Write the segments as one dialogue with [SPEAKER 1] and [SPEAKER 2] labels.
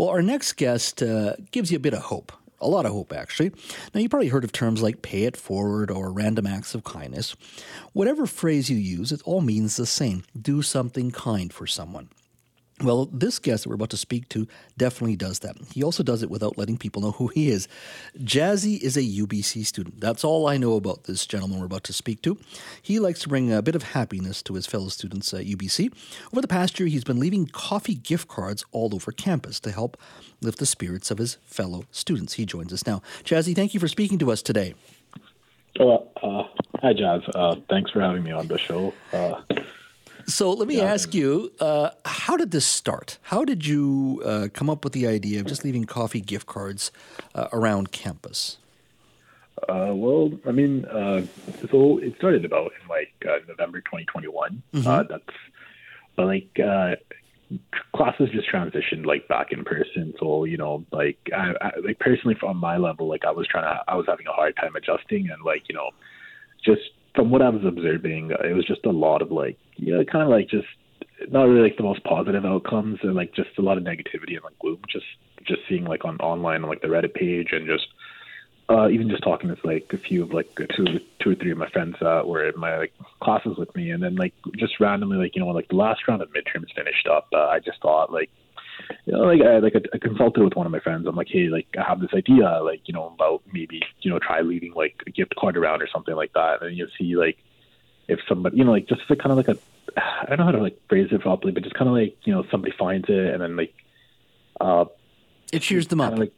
[SPEAKER 1] Well, our next guest uh, gives you a bit of hope. A lot of hope, actually. Now, you probably heard of terms like pay it forward or random acts of kindness. Whatever phrase you use, it all means the same do something kind for someone. Well, this guest that we're about to speak to definitely does that. He also does it without letting people know who he is. Jazzy is a UBC student. That's all I know about this gentleman we're about to speak to. He likes to bring a bit of happiness to his fellow students at UBC. Over the past year, he's been leaving coffee gift cards all over campus to help lift the spirits of his fellow students. He joins us now. Jazzy, thank you for speaking to us today.
[SPEAKER 2] Oh, uh, hi, Jazz. Uh, thanks for having me on the show. Uh,
[SPEAKER 1] so let me yeah. ask you, uh, how did this start? How did you uh, come up with the idea of just leaving coffee gift cards uh, around campus?
[SPEAKER 2] Uh, well, I mean, uh, so it started about in like uh, November 2021. Mm-hmm. that's like classes just transitioned like back in person. So you know, like I, I, like personally from my level, like I was trying to, I was having a hard time adjusting, and like you know, just from what I was observing, it was just a lot of like, yeah, kind of like just not really like the most positive outcomes and like just a lot of negativity and like gloom. Just just seeing like on online on like the Reddit page and just uh, even just talking to like a few of like two two or three of my friends that were in my like classes with me, and then like just randomly like you know like the last round of midterms finished up, uh, I just thought like you know, like I like I, I consulted with one of my friends. I'm like, hey, like I have this idea, like you know, about maybe you know try leaving like a gift card around or something like that, and you see like if somebody, you know, like just like kind of like a, I don't know how to like phrase it properly, but just kind of like you know somebody finds it and then like, uh,
[SPEAKER 1] it cheers them up.
[SPEAKER 2] Like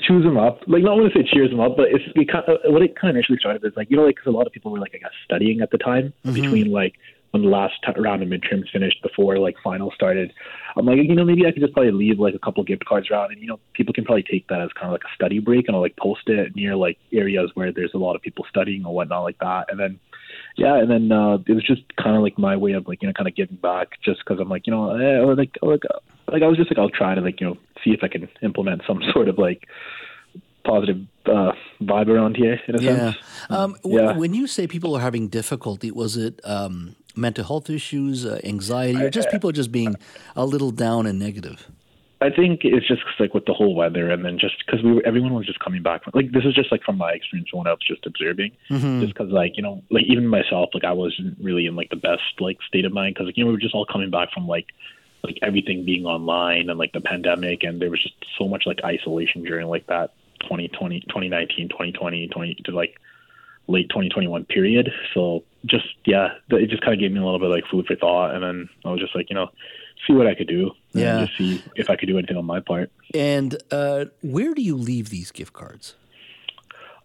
[SPEAKER 2] chews them up. Like not want to say cheers them up, but it's it kind of, what it kind of initially started is like you know like because a lot of people were like I guess studying at the time mm-hmm. between like when the last t- round of midterms finished before like final started. I'm like, you know, maybe I could just probably leave like a couple gift cards around, and you know, people can probably take that as kind of like a study break, and I'll like post it near like areas where there's a lot of people studying or whatnot like that, and then. Yeah, and then uh, it was just kind of like my way of like you know kind of giving back, just because I'm like you know eh, or like like like I was just like I'll try to like you know see if I can implement some sort of like positive uh, vibe around here in a
[SPEAKER 1] yeah.
[SPEAKER 2] sense.
[SPEAKER 1] Um, yeah. when you say people are having difficulty, was it um, mental health issues, uh, anxiety, or just people just being a little down and negative?
[SPEAKER 2] I think it's just like with the whole weather, and then just because we were, everyone was just coming back. From, like this is just like from my experience when I was just observing, mm-hmm. just because like you know, like even myself, like I wasn't really in like the best like state of mind because like, you know we were just all coming back from like like everything being online and like the pandemic, and there was just so much like isolation during like that 2020, 2019, 2020, 20 to like late 2021 period. So just yeah, it just kind of gave me a little bit of like food for thought, and then I was just like, you know, see what I could do, yeah, just see if I could do anything on my part.
[SPEAKER 1] And uh, where do you leave these gift cards?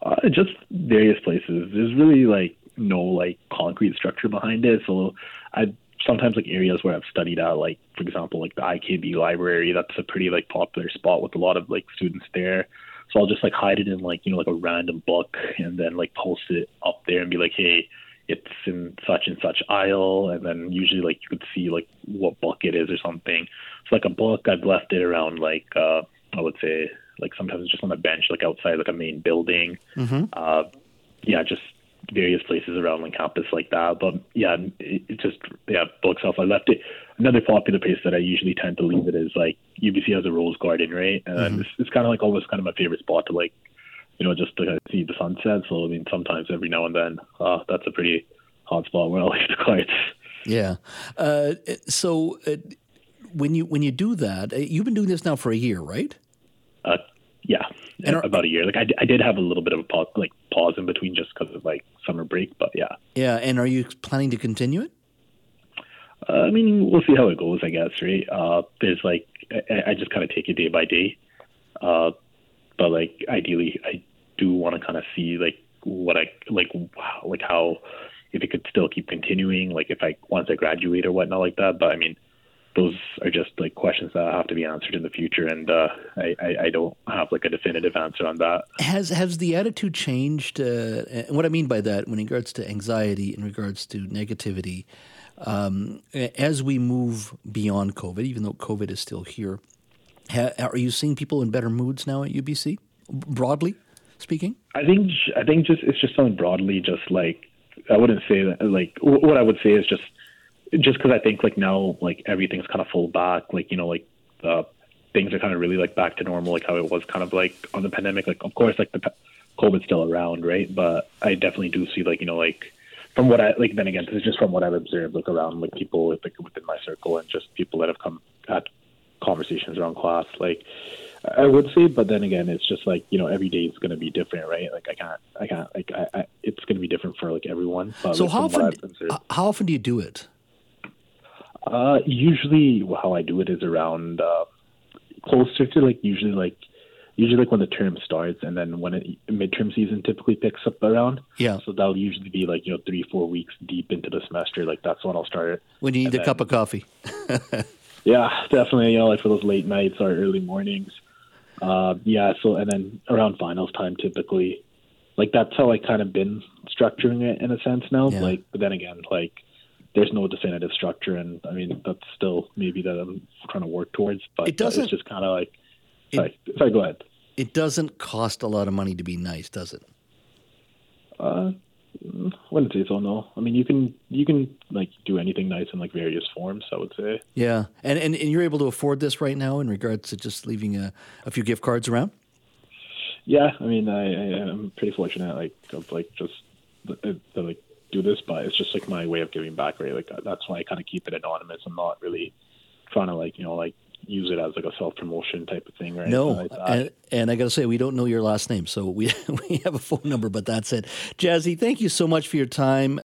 [SPEAKER 2] Uh, just various places. There's really like no like concrete structure behind it. So I sometimes like areas where I've studied at, like for example, like the IKB library. That's a pretty like popular spot with a lot of like students there. So I'll just like hide it in like you know like a random book and then like post it up there and be like, hey, it's in such and such aisle, and then usually like you could see like what book it is or something. So like a book, I've left it around like uh, I would say like sometimes just on a bench like outside like a main building. Mm-hmm. Uh, yeah, just various places around the campus like that. But yeah, it, it just yeah, bookshelf. I left it. Another popular place that I usually tend to leave it is like UBC has a rose garden, right? And mm-hmm. it's, it's kind of like always kind of my favorite spot to like, you know, just to see the sunset. So I mean, sometimes every now and then, uh, that's a pretty hot spot where I leave the cards.
[SPEAKER 1] Yeah. Uh, so uh, when you when you do that, uh, you've been doing this now for a year, right?
[SPEAKER 2] Uh, yeah, and are, about a year. Like I, I did have a little bit of a pause, like pause in between just because of like summer break, but yeah.
[SPEAKER 1] Yeah, and are you planning to continue it?
[SPEAKER 2] Uh, I mean, we'll see how it goes. I guess, right? Uh, there's like I, I just kind of take it day by day, uh, but like ideally, I do want to kind of see like what I like, like how if it could still keep continuing, like if I once I graduate or whatnot like that. But I mean, those are just like questions that have to be answered in the future, and uh, I, I, I, don't have like a definitive answer on that.
[SPEAKER 1] Has has the attitude changed? Uh, and what I mean by that, when regards to anxiety, in regards to negativity, um, as we move beyond COVID, even though COVID is still here, ha, are you seeing people in better moods now at UBC, broadly speaking?
[SPEAKER 2] I think I think just it's just something broadly, just like I wouldn't say that. Like what I would say is just just because I think like now like everything's kind of full back, like you know like uh, things are kind of really like back to normal, like how it was kind of like on the pandemic. Like, of course, like the COVID's still around, right? But I definitely do see like you know like from what I like. Then again, this is just from what I've observed, like around like people like within my circle and just people that have come had conversations around class, like. I would say, but then again, it's just like you know, every day is going to be different, right? Like I can't, I can't, like I, I it's going to be different for like everyone.
[SPEAKER 1] But, so like, how often? How often do you do it?
[SPEAKER 2] Uh, usually, how I do it is around uh, closer to like usually like usually like when the term starts and then when it, midterm season typically picks up around.
[SPEAKER 1] Yeah.
[SPEAKER 2] So that'll usually be like, you know, three, four weeks deep into the semester. Like that's when I'll start it.
[SPEAKER 1] When you need and a then, cup of coffee.
[SPEAKER 2] yeah, definitely. You know, like for those late nights or early mornings. Uh, yeah. So, and then around finals time, typically, like that's how I kind of been structuring it in a sense now. Yeah. Like, but then again, like there's no definitive structure, and I mean that's still maybe that I'm trying to work towards. But
[SPEAKER 1] it doesn't.
[SPEAKER 2] It's just kind of like. It, sorry, sorry, go ahead.
[SPEAKER 1] It doesn't cost a lot of money to be nice, does it?
[SPEAKER 2] Uh, I wouldn't say so. No, I mean you can you can like do anything nice in like various forms. I would say.
[SPEAKER 1] Yeah, and and, and you're able to afford this right now in regards to just leaving a, a few gift cards around.
[SPEAKER 2] Yeah, I mean I, I am pretty fortunate like of like just to like do this, but it's just like my way of giving back. Right, like that's why I kind of keep it anonymous. I'm not really trying to like you know like use it as like a self promotion type of thing, right?
[SPEAKER 1] No, like and, and, I got to say we don't know your last name, so we we have a phone number, but that's it. Jazzy, thank you so much for your time.